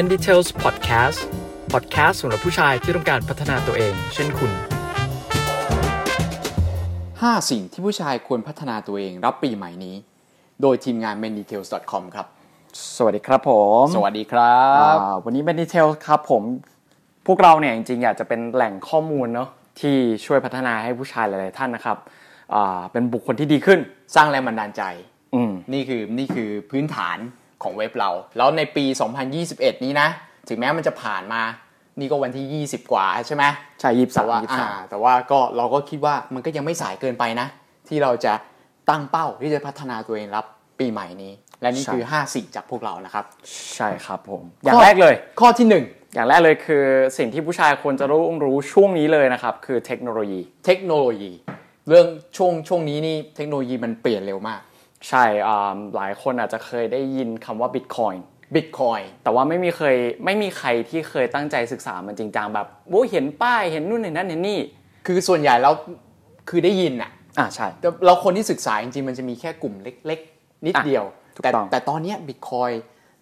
Men Details Podcast Podcast สำหรับผู้ชายที่ต้องการพัฒนาตัวเอง เช่นคุณ 5 สิ่งที่ผู้ชายควรพัฒนาตัวเองรับปีใหม่นี้ โดยทีมงาน mendetails.com ครับ สวัสดีครับผม สวัสดีครับอ่าวันนี้ Men Details ครับผม พวกเราเนี่ยจริงๆ อยากจะเป็นแหล่งข้อมูลเนาะที่ช่วยพัฒนาให้ผู้ชายหลายๆท่านนะครับอ่าเป็นบุคคลที่ดีขึ้น สร้างแรงบันดาลใจอืมนี่คือนี่คือพื้นฐาน ของเว็บเรา แล้วในปี 2021 นี้นะ ถึงแม้มันจะผ่านมา นี่ก็วันที่ 20 กว่าใช่ไหมใช่ยี่สิบแต่สามว่ายี่สิบอ่าสามแต่ว่าก็เราก็คิดว่ามันก็ยังไม่สายเกินไปนะ ที่เราจะตั้งเป้าที่จะพัฒนาตัวเองรับปีใหม่นี้ และนี่คือ 5 สิ่งจากพวกเรานะครับ ใช่ครับผม อย่างแรกเลย ข้อที่อย่างแรกเลยคือสิ่งที่ผู้ชายควรจะรู้รู้ช่วงนี้เลยนะครับ คือเทคโนโลยี1เทคโนโลยี เรื่องช่วงช่วงนี้นี่เทคโนโลยีมันเปลี่ยนเร็วมาก ใช่อ่าหลายคนอาจจะเคยได้ยินคำว่า Bitcoin บิตคอยแต่ว่าไม่มีเคยไม่มีใครที่เคยตั้งใจศึกษามันจริงจังแบบโอ้เห็นป้ายเห็นนู่นเห็นนั่นเห็นนี่ คือส่วนใหญ่เราคือได้ยินอะอ่าใช่แต่เราคนที่ศึกษาจริงๆมันจะมีแค่กลุ่มเล็ก ๆ นิดอะเดียวถูกแต่ต้องแต่ตอนเนี้บิตคอย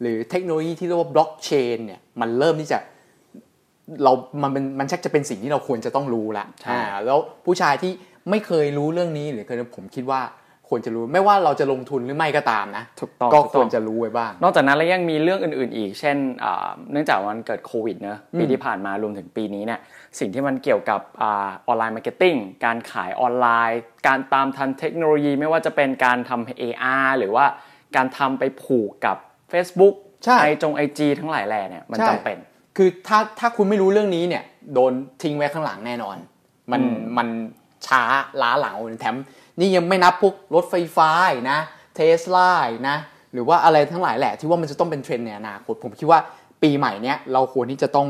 หรือเทคโนโลยีที่เรียกว่าบล็อกเชนเนี่ยมันเริ่มที่จะเรามันเป็นมันชักจะเป็นสิ่งที่เราควรจะต้องรู้ละอ่าแล้วผู้ชายที่ไม่เคยรู้เรื่องนี้หรือเคยผมคิดว่า ควรจะรู้ไม่ว่าเราจะลงทุนหรือไม่ก็ตามนะถูกต้องก็ถูควรต้องจะรู้ไว้บ้าง นอกจากนั้นแล้วยังมีเรื่องอื่น ๆ อีก เช่นอ่าเนื่องจากวันเกิดโควิดเนอะปีที่ผ่านมารวมถึงปีนี้เนี่ยสิ่งที่มันเกี่ยวกับ online marketing การขายออนไลน์ การตามทันเทคโนโลยีไม่ว่าจะเป็นการทำ AR หรือว่าการทำไปผูกกับ Facebook ใช่ไอจงไอจทั้งหลายแหล่เนี่ยมันใช่จำเป็น คือถ้าถ้าคุณไม่รู้เรื่องนี้เนี่ยโดนทิ้งไว้ข้างหลังแน่นอน มันมันช้าล้าหลังแถม นี่ยังไม่นับพวกรถไฟฟ้าอีกนะเทสลาอีกนะ หรือว่าอะไรทั้งหลายแหละ ที่ว่ามันจะต้องเป็นเทรนด์ในอนาคตผมคิดว่าปีใหม่เนี้ยเราควรที่จะต้อง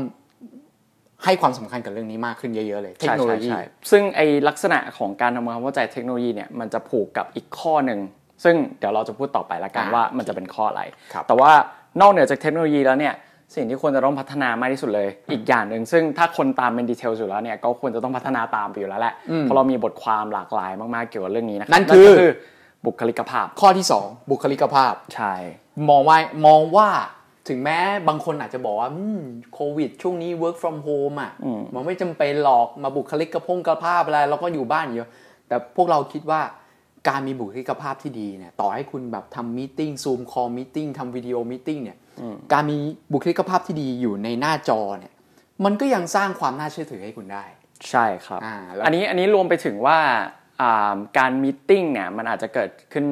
ให้ความสำคัญกับเรื่องนี้มากขึ้นเยอะๆเลยเทคโนโลยีใช่ใช่ใช่ซึ่งไอลักษณะของการทำความเข้าใจเทคโนโลยีเนี่ยมันจะผูกกับอีกข้อหนึ่งซึ่งเดี๋ยวเราจะพูดต่อไปละกันอ่าว่ามันจะเป็นข้ออะไรครับแต่ว่านอกเหนือจากเทคโนโลยีแล้วเนี่ย สิ่งที่ควรจะต้องพัฒนามากที่สุดเลย อีกอย่างหนึ่งซึ่งถ้าคนตามเป็นดีเทลอยู่แล้วเนี่ยก็ควรจะต้องพัฒนาตามไปอยู่แล้วแหละเพราะเรามีบทความหลากหลายมากๆเกี่ยวกับเรื่องนี้นะครับนั่นคือก็บุคลิกภาพ ข้อที่สองบุคลิกภาพใช่มองว่ามองว่าถึงแม้บางคนอาจจะบอกว่าอืมโควิด ช่วงนี้ work from home อะมันไม่จำเป็นหรอกมาบุคลิกกระพงกระภาพอะไรเราก็อยู่บ้านเยอะแต่พวกเราคิดว่า การมีบุคลิกภาพที่ดีเนี่ยต่อให้คุณแบบทำ meeting Zoom call meeting ทำ video meeting เนี่ยการมีบุคลิกภาพที่ดีอยู่ในหน้าจอเนี่ยมันก็ยังสร้างความน่าเชื่อถือให้คุณได้ ใช่ครับอ่าแล้วอันนี้อันนี้รวมไปถึงว่าอ่าการ meeting เนี่ยมันอาจจะเกิดขึ้น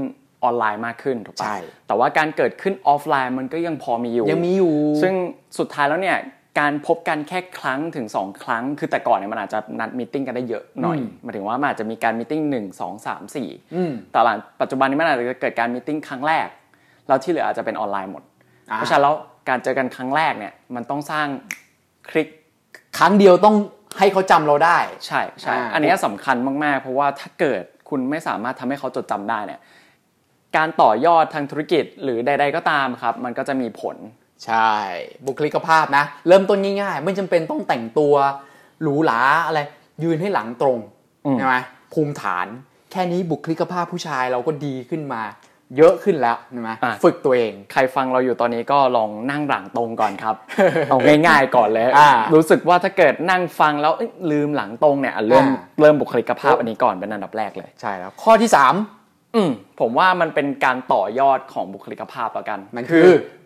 ออนไลน์มากขึ้นถูกปะใช่แต่ว่าการเกิดขึ้นออฟไลน์มันก็ยังพอมีอยู่ ยังมีอยู่ ซึ่งสุดท้ายแล้วเนี่ย การพบกันแค่ครั้งถึง 2 ครั้ง คือแต่ก่อนเนี่ยมันอาจจะนัด meeting กันได้เยอะหน่อยหมายถึงว่ามันอาจจะมีการ meeting หนึ่งสองสามสี่อืมแต่หลังปัจจุบันนี้มันอาจจะเกิดการ meeting ครั้งแรกแล้วที่เหลืออาจจะเป็นออนไลน์หมดอ่าเพราะฉะนั้นแล้วการเจอกันครั้งแรกเนี่ยมันต้องสร้างคลิกครั้งเดียวต้องให้เขาจำเราได้ ใช่ใช่อ่าอันนี้สำคัญมากๆ เพราะว่าถ้าเกิดคุณไม่สามารถทำให้เขาจดจำได้เนี่ยการต่อยอดทางธุรกิจหรือใด ๆก็ตามครับ มันก็จะมีผล ใช่ บุคลิกภาพนะ เริ่มต้นง่ายๆ ไม่จำเป็นต้องแต่งตัวหรูหราอะไร ยืนให้หลังตรงอืมใช่ไหมภูมิฐาน แค่นี้บุคลิกภาพผู้ชายเราก็ดีขึ้นมา เยอะขึ้นแล้วใช่ไหมฝึกตัวเอง ใครฟังเราอยู่ตอนนี้ก็ลองนั่งหลังตรงก่อนครับเอาง่าย ๆก่อนเลยอ่ารู้สึกว่าถ้าเกิดนั่งฟังแล้วเอ้ยลืมหลังตรงเนี่ยอะเริ่มอ่าเริ่มบุคลิกภาพอันนี้ก่อนเป็นอันดับแรกเลยใช่แล้วข้อที่ อืมผมว่ามันเป็นการต่อยอดของบุคลิกภาพแล้วกันนั่นคือ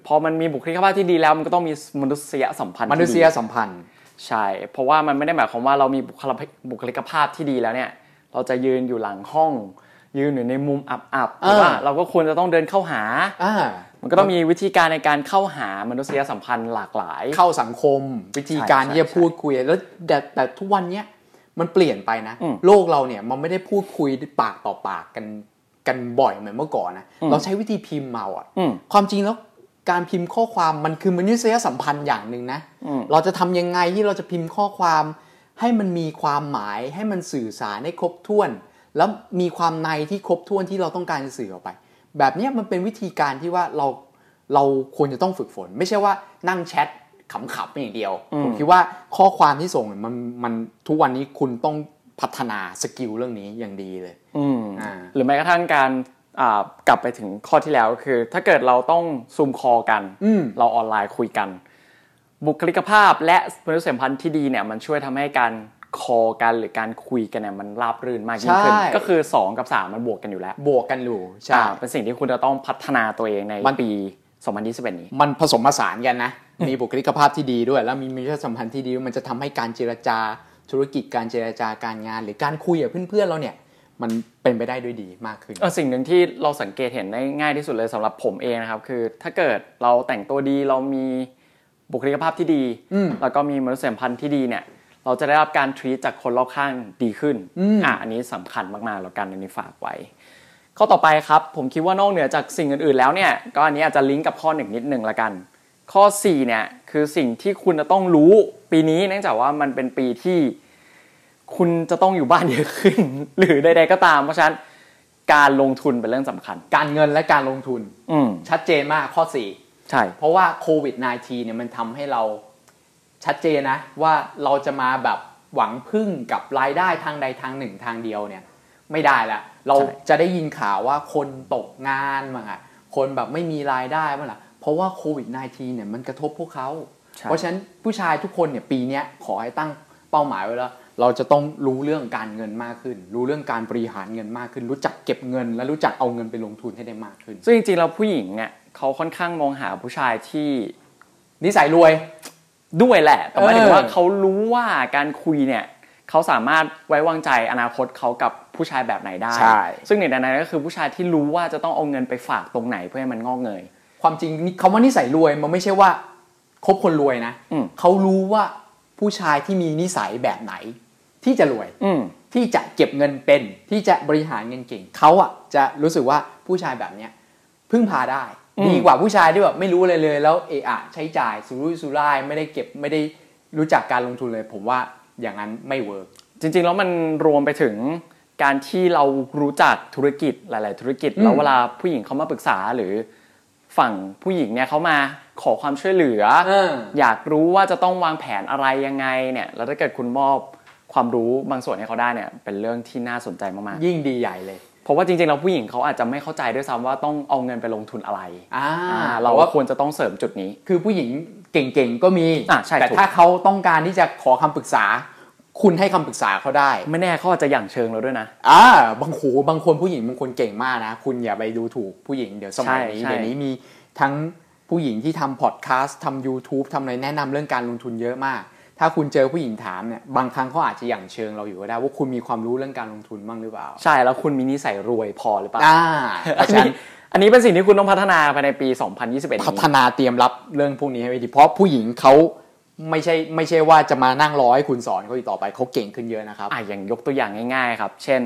พอมันมีบุคลิกภาพที่ดีแล้วมันก็ต้องมีมนุษยสัมพันธ์3มนุษที่ยดีสัมพันธ์ ใช่ เพราะว่ามันไม่ได้หมายความว่าเรามีบุคลิกบุคลิกภาพที่ดีแล้วเนี่ย เราจะยืนอยู่หลังห้องยืนอยู่ในมุมอับๆอ่าเพราะว่าเราก็ควรจะต้องเดินเข้าหาอ่ามันก็ต้องมีวิธีการในการเข้าหามนุษยสัมพันธ์หลากหลาย เข้าสังคม วิธีการใช่ที่จะใช่พูดคุยแล้วแต่แต่ทุกวันเนี้ยมันเปลี่ยนไปนะอืมโลกเราเนี่ยมันไม่ได้พูดคุยปากต่อปากกัน กันบ่อยเหมือนเมื่อก่อนนะอืมเราใช้วิธีพิมพ์เมาอะอืมความจริงแล้วการพิมพ์ข้อความมันคือมนุษยสัมพันธ์อย่างหนึ่งนะอืมเราจะทำยังไงที่เราจะพิมพ์ข้อความให้มันมีความหมายให้มันสื่อสารให้ครบถ้วน แล้วมีความในที่ครบถ้วนที่เราต้องการจะสื่อออกไป แบบเนี้ยมันเป็นวิธีการที่ว่าเราเราควรจะต้องฝึกฝน ไม่ใช่ว่านั่งแชทขำๆอย่างเดียวผมคิดว่าข้อความที่ส่งเนี่ยมันมันทุกวันนี้คุณต้อง พัฒนาสกิลเรื่องนี้อย่างดีเลยอืมอ่าหรือแม้กระทั่งการอ่ากลับไปถึงข้อที่แล้วคือ ถ้าเกิดเราต้องซูมคอลกันอืมเราออนไลน์คุยกัน บุคลิกภาพและมนุษยสัมพันธ์ที่ดีเนี่ยมันช่วยทำให้การคอกันหรือการคุยกันเนี่ยมันราบรื่นมากยิ่งขึ้นใช่ก็คือ 2 กับ 3 มันบวกกันอยู่แล้ว บวกกันอยู่ใช่อ่าเป็นสิ่งที่คุณจะต้องพัฒนาตัวเองในมันปี2021นี้ มันผสมผสานกันนะ มีบุคลิกภาพที่ดีด้วย แล้วมีมนุษยสัมพันธ์ที่ดีด้วยมันจะทำให้การเจรจา ธุรกิจการเจรจาการงาน หรือการคุยกับเพื่อนๆเราเนี่ยมันเป็นไปได้ด้วยดีมากขึ้นเออสิ่งหนึ่งที่เราสังเกตเห็นได้ง่ายที่สุดเลยสำหรับผมเองนะครับคือถ้าเกิดเราแต่งตัวดีเรามีบุคลิกภาพที่ดีอืมแล้วก็มีมนุษยสัมพันธ์ที่ดีเนี่ยเราจะได้รับการทรีตจากคนรอบข้างดีขึ้นอืมอะอันนี้สำคัญมากๆแล้วกันอันนี้ฝากไว้ ข้อต่อไปครับ ผมคิดว่านอกเหนือจากสิ่งอื่นๆแล้วเนี่ยก็อันนี้อาจจะลิงก์กับข้อหนึ่งนิดหนึ่งละกัน ข้อ4เนี่ย คือสิ่งที่คุณจะต้องรู้ปีนี้เนื่องจากว่ามันเป็นปีที่คุณจะต้องอยู่บ้านเยอะขึ้น หรือใดๆก็ตาม เพราะฉะนั้นการลงทุนเป็นเรื่องสำคัญ การเงินและการลงทุน อืมชัดเจนมากข้อ4ใช่ เพราะว่าโควิด -19 เนี่ยมันทำให้เราชัดเจนนะ ว่าเราจะมาแบบหวังพึ่งกับรายได้ทางใดทางหนึ่งทางเดียวเนี่ย ไม่ได้ละ เราจะได้ยินข่าวว่าคนตกงานมางอะคนแบบไม่มีรายได้บ้างล่ะ เพราะว่าโควิด -19 เนี่ยมันกระทบพวกเขาใช่เพราะฉะนั้นผู้ชายทุกคนเนี่ยปีเนี้ยขอให้ตั้งเป้าหมายไว้แล้ว เราจะต้องรู้เรื่องการเงินมากขึ้น รู้เรื่องการบริหารเงินมากขึ้น รู้จักเก็บเงิน และรู้จักเอาเงินไปลงทุนให้ได้มากขึ้น ซึ่งจริงๆแล้วผู้หญิงเนี่ยเขาค่อนข้างมองหาผู้ชายที่นิสัยรวยด้วยแหละ แต่หมายถึงเออว่าเขารู้ว่าการคุยเนี่ยเขาสามารถไว้วางใจอนาคตเขากับผู้ชายแบบไหนได้ใช่ซึ่งหนึ่งในนั้นก็คือผู้ชายที่รู้ว่าจะต้องเอาเงินไปฝากตรงไหนเพื่อให้มันงอกเงย ความจริงนี่คำว่านิสัยรวยมันไม่ใช่ว่าคบคนรวยนะอืมเขารู้ว่าผู้ชายที่มีนิสัยแบบไหน ที่จะรวยอืมที่จะเก็บเงินเป็น ที่จะบริหารเงินเก่งเขาอะจะรู้สึกว่าผู้ชายแบบเนี้ยพึ่งพาได้อืมดีกว่าผู้ชายที่แบบไม่รู้อะไรเลย แล้วเอะอะใช้จ่ายสุรุ่ยสุร่ายไม่ได้เก็บไม่ได้รู้จักการลงทุนเลย ผมว่าอย่างนั้นไม่เวิร์กจริง ๆ แล้วมันรวมไปถึงการที่เรารู้จักธุรกิจหลาย ๆ ธุรกิจอืมแล้วเวลาผู้หญิงเขามาปรึกษาหรือ ฝั่งผู้หญิงเนี่ยเขามาขอความช่วยเหลือเอออยากรู้ว่าจะต้องวางแผนอะไรยังไงเนี่ยแล้วถ้าเกิดคุณมอบความรู้บางส่วนให้เขาได้เนี่ยเป็นเรื่องที่น่าสนใจมากยิ่งดีใหญ่เลยๆเพราะว่าจริงๆแล้วผู้หญิงเขาอาจจะไม่เข้าใจด้วยซ้ำว่าต้องเอาเงินไปลงทุนอะไรอ่าอ่าเราแต่ว่าควรจะต้องเสริมจุดนี้ คือผู้หญิงเก่งๆก็มีอะใช่แต่ถูกถ้าเขาต้องการที่จะขอคำปรึกษา คุณให้คำปรึกษาเขาได้ ไม่แน่เขาอาจจะหยั่งเชิงเราด้วยนะอ่าบางโหบางคนผู้หญิงบางคนเก่งมากนะ คุณอย่าไปดูถูกผู้หญิงเดี๋ยวสมัยนี้ใช่ใช่เดี๋ยวนี้มีทั้งผู้หญิงที่ทำพอดแคสต์ทำ YouTube ทำอะไรแนะนำเรื่องการลงทุนเยอะมาก ถ้าคุณเจอผู้หญิงถามเนี่ยบางครั้งเขาอาจจะหยั่งเชิงเราอยู่ก็ได้ ว่าคุณมีความรู้เรื่องการลงทุนบ้างหรือเปล่า ใช่แล้วคุณมีนิสัยรวยพอหรือเปล่าอ่าเพอัราะนฉะนั้นี้นอันนี้เป็นสิ่งที่คุณต้องพัฒนาภายในปี 2021 พัฒนี้นาเตรียมรับเรื่องพวกนี้ให้ไว้ดีเพราะผู้หญิงเขา ไม่ใช่ไม่ใช่ว่าจะมานั่งรอให้คุณสอนเขาอีกต่อไปเขาเก่งขึ้นเยอะนะครับอะอย่างยกตัวอย่างง่าย ๆ ครับ เช่น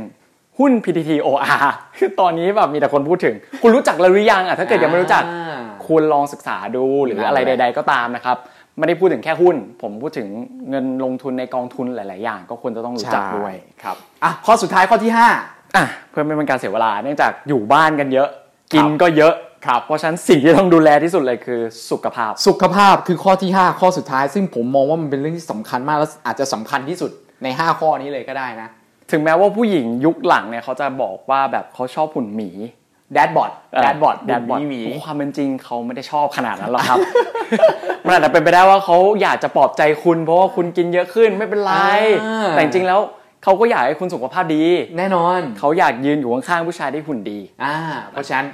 หุ้น PTT OR คือตอนนี้แบบมีแต่คนพูดถึง คุณรู้จักแล้วหรือยังอะถ้าเกิดยังไม่รู้จักอ่าคุณลองศึกษาดูหรืออะไรนั่นแหใดละๆก็ตามนะครับไม่ได้พูดถึงแค่หุ้น ผมพูดถึงเงินลงทุนในกองทุนหลาย ๆ อย่าง ก็ควรจะต้องรู้จักด้วยใช่ครับอะข้อสุดท้ายข้อที่5อะเพื่อไม่เป็นการเสียเวลาเนื่องจากอยู่บ้านกันเยอะ กินครับก็เยอะ ครับเพราะฉะนั้นสิ่งที่ต้องดูแลที่สุดเลยคือสุขภาพ สุขภาพคือข้อที่ 5 ข้อสุดท้าย ซึ่งผมมองว่ามันเป็นเรื่องที่สำคัญมากและอาจจะสำคัญที่สุดใน 5 ข้อนี้เลยก็ได้นะ ถึงแม้ว่าผู้หญิงยุคหลังเนี่ยเขาจะบอกว่าแบบเขาชอบหุ่นหมีแดดบอดแดดบอดแดดบอดหมีความเป็นจริงเขาไม่ได้ชอบขนาดนั้นหรอกครับ มันอาจจะเป็นไปได้ว่าเขาอยากจะปลอบใจคุณ เพราะว่าคุณกินเยอะขึ้นไม่เป็นไรอ่าแต่จริงๆแล้วเขาก็อยากให้คุณสุขภาพดี แน่นอน เขาอยากยืนอยู่ข้างๆผู้ชายที่หุ่นดี อ่า เพราะฉะนั้น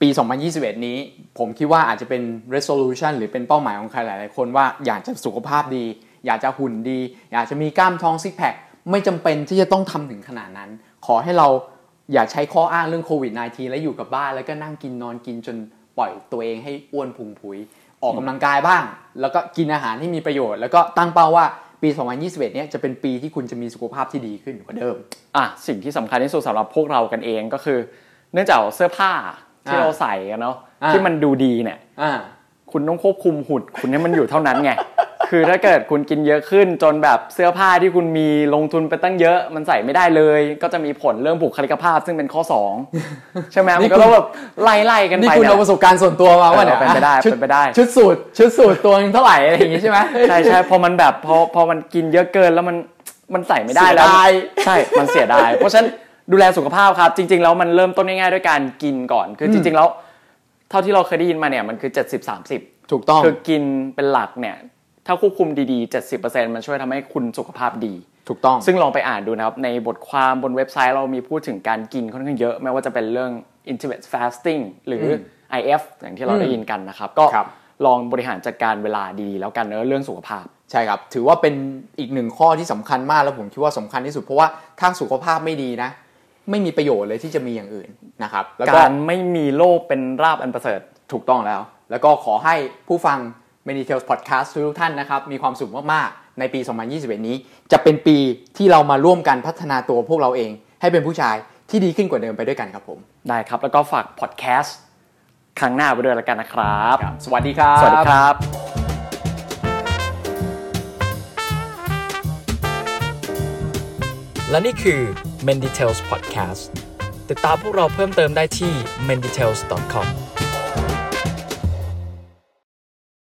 ปี 2021 นี้ ผมคิดว่าอาจจะเป็น resolution หรือเป็นเป้าหมายของใครหลาย ๆ คนว่าอยากจะสุขภาพดี อยากจะหุ่นดี อยากจะมีกล้ามท้องซิกแพคไม่จำเป็นที่จะต้องทำถึงขนาดนั้น ขอให้เราอย่าใช้ข้ออ้างเรื่องโควิด -19 แล้วอยู่กับบ้านแล้วก็นั่งกินนอนกินจนปล่อยตัวเองให้อ้วนพุงผุย ออกกำลังกายบ้าง แล้วก็กินอาหารที่มีประโยชน์ แล้วก็ตั้งเป้าว่าปี 2021 เนี้ยจะเป็นปีที่คุณจะมีสุขภาพที่ดีขึ้นกว่าเดิม อะ สิ่งที่สำคัญที่สุดสำหรับพวกเรากันเองก็คือ เนื่องจากเสื้อผ้า ที่อ่าเราใส่กันเนาะอ่าที่มันดูดีเนี่ยอ่าคุณต้องควบคุมหุ่นคุณให้มันอยู่เท่านั้นไงคือถ้าเกิดคุณกินเยอะขึ้นจนแบบเสื้อผ้าที่คุณมีลงทุนไปตั้งเยอะมันใส่ไม่ได้เลย ก็จะมีผลเรื่องบุคลิกภาพซึ่งเป็นข้อ 2 ใช่ไหมนี่มันก็ต้องแบบไล่ไล่ๆกันนี่ไปคุณเนี่เอายประสบการณ์ส่วนตัวมาว่าเนี่ยเออเป็นไปได้ชุเป็นไปได้ ชุดสูตรชุดสูตรตัวนึงเท่าไหร่อะไรอย่างงี้ใช่ไหมใช่ใช่พอมันแบบพอพอมันกินเยอะเกินแล้วมันมันใส่ไม่ได้เสียแล้วดายใช่มันเสียดายเพราะฉะนั้น ดูแลสุขภาพครับ จริง ๆ แล้วมันเริ่มต้นง่ายๆด้วยการกินก่อน คือจริง ๆ แล้ว เท่าที่เราเคยได้ยินมาเนี่ยมันคือ 70 30 ถูกต้อง คือกินเป็นหลักเนี่ยถ้าควบคุมดีๆ 70%มันช่วยทำให้คุณสุขภาพดี ถูกต้อง ซึ่งลองไปอ่านดูนะครับ ในบทความบนเว็บไซต์เรามีพูดถึงการกินค่อนข้างเยอะไม่ว่าจะเป็นเรื่อง intermittent fasting หรืออ IF อย่างที่เราได้ยินกันนะครับ ก็ครับลองบริหารจัดการเวลาดีๆแล้วกันเนอะเรื่องสุขภาพ ใช่ครับ ถือว่าเป็นอีกหนึ่งข้อที่สำคัญมากแล้วผมคิดว่าสำคัญที่สุดเพราะว่าถ้าสุขภาพไม่ดีนะ ไม่มีประโยชน์เลยที่จะมีอย่างอื่นนะครับแล้วก็การไม่มีโลกเป็นราบอันประเสริฐถูกต้องแล้ว แล้วก็ขอให้ผู้ฟัง m a n y Tales Podcast ทุกท่านนะครับ มีความสุขมาก ๆ ในปี 2021 นี้ จะเป็นปีที่เรามาร่วมกันพัฒนาตัวพวกเราเอง ให้เป็นผู้ชายที่ดีขึ้นกว่าเดิมไปด้วยกันครับผม ได้ครับ แล้วก็ฝากพอดแคสต์ครั้งหน้าไปด้วยแล้วกันนะครับ สวัสดีครับ สวัสดีครับและนี่คือ Menditales Podcast ติดตามพวกเราเพิ่มเติมได้ที่ menditales.com